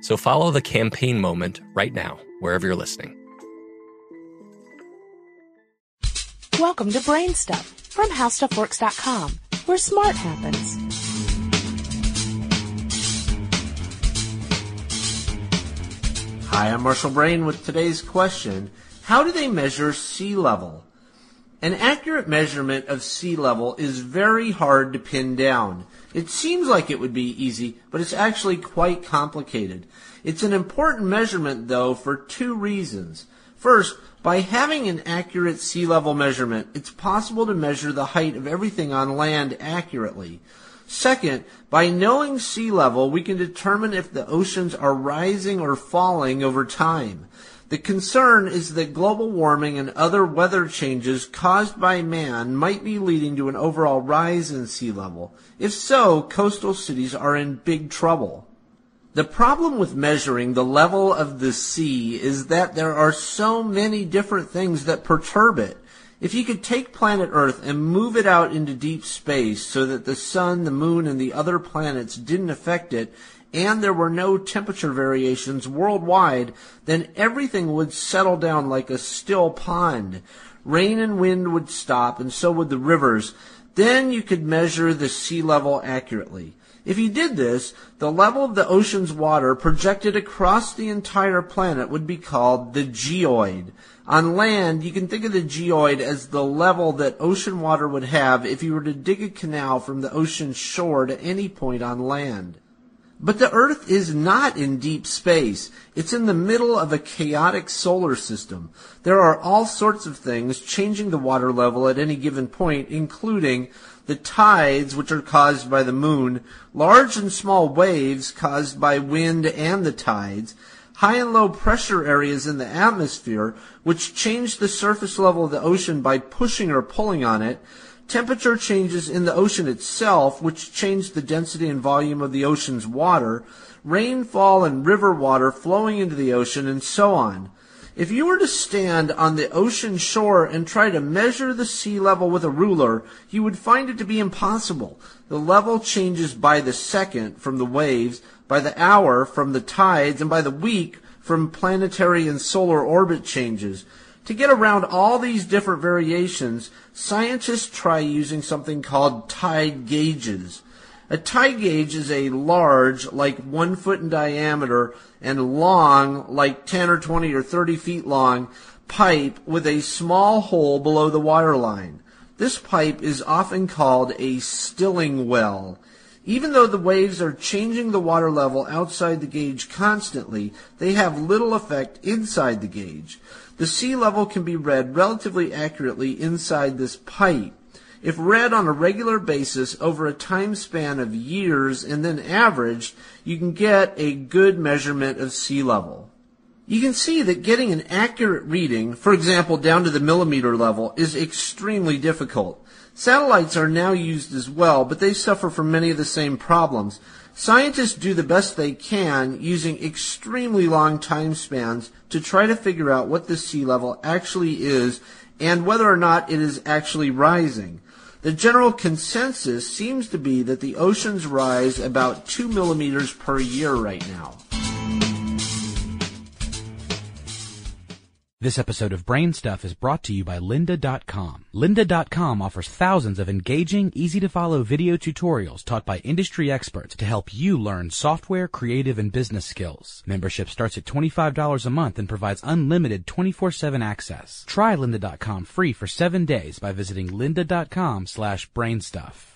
So follow the campaign moment right now, wherever you're listening. Welcome to Brain Stuff from HowStuffWorks.com, where smart happens. Hi, I'm Marshall Brain with today's question. How do they measure sea level? An accurate measurement of sea level is very hard to pin down. It seems like it would be easy, but it's actually quite complicated. It's an important measurement, though, for two reasons. First, by having an accurate sea level measurement, it's possible to measure the height of everything on land accurately. Second, by knowing sea level, we can determine if the oceans are rising or falling over time. The concern is that global warming and other weather changes caused by man might be leading to an overall rise in sea level. If so, coastal cities are in big trouble. The problem with measuring the level of the sea is that there are so many different things that perturb it. If you could take planet Earth and move it out into deep space so that the sun, the moon, and the other planets didn't affect it, and there were no temperature variations worldwide, then everything would settle down like a still pond. Rain and wind would stop, and so would the rivers. Then you could measure the sea level accurately. If you did this, the level of the ocean's water projected across the entire planet would be called the geoid. On land, you can think of the geoid as the level that ocean water would have if you were to dig a canal from the ocean shore to any point on land. But the Earth is not in deep space. It's in the middle of a chaotic solar system. There are all sorts of things changing the water level at any given point, including the tides, which are caused by the moon, large and small waves caused by wind and the tides, high and low pressure areas in the atmosphere, which change the surface level of the ocean by pushing or pulling on it, temperature changes in the ocean itself, which change the density and volume of the ocean's water, rainfall and river water flowing into the ocean, and so on. If you were to stand on the ocean shore and try to measure the sea level with a ruler, you would find it to be impossible. The level changes by the second from the waves, by the hour from the tides, and by the week from planetary and solar orbit changes. To get around all these different variations, scientists try using something called tide gauges. A tide gauge is a large, like one foot in diameter, and long, like 10 or 20 or 30 feet long, pipe with a small hole below the water line. This pipe is often called a stilling well. Even though the waves are changing the water level outside the gauge constantly, they have little effect inside the gauge. The sea level can be read relatively accurately inside this pipe. If read on a regular basis over a time span of years and then averaged, you can get a good measurement of sea level. You can see that getting an accurate reading, for example down to the millimeter level, is extremely difficult. Satellites are now used as well, but they suffer from many of the same problems. Scientists do the best they can using extremely long time spans to try to figure out what the sea level actually is and whether or not it is actually rising. The general consensus seems to be that the oceans rise about 2 millimeters per year right now. This episode of Brain Stuff is brought to you by lynda.com. lynda.com offers thousands of engaging, easy to follow video tutorials taught by industry experts to help you learn software, creative, and business skills. Membership starts at $25 a month and provides unlimited 24/7 access. Try lynda.com free for 7 days by visiting lynda.com/brainstuff.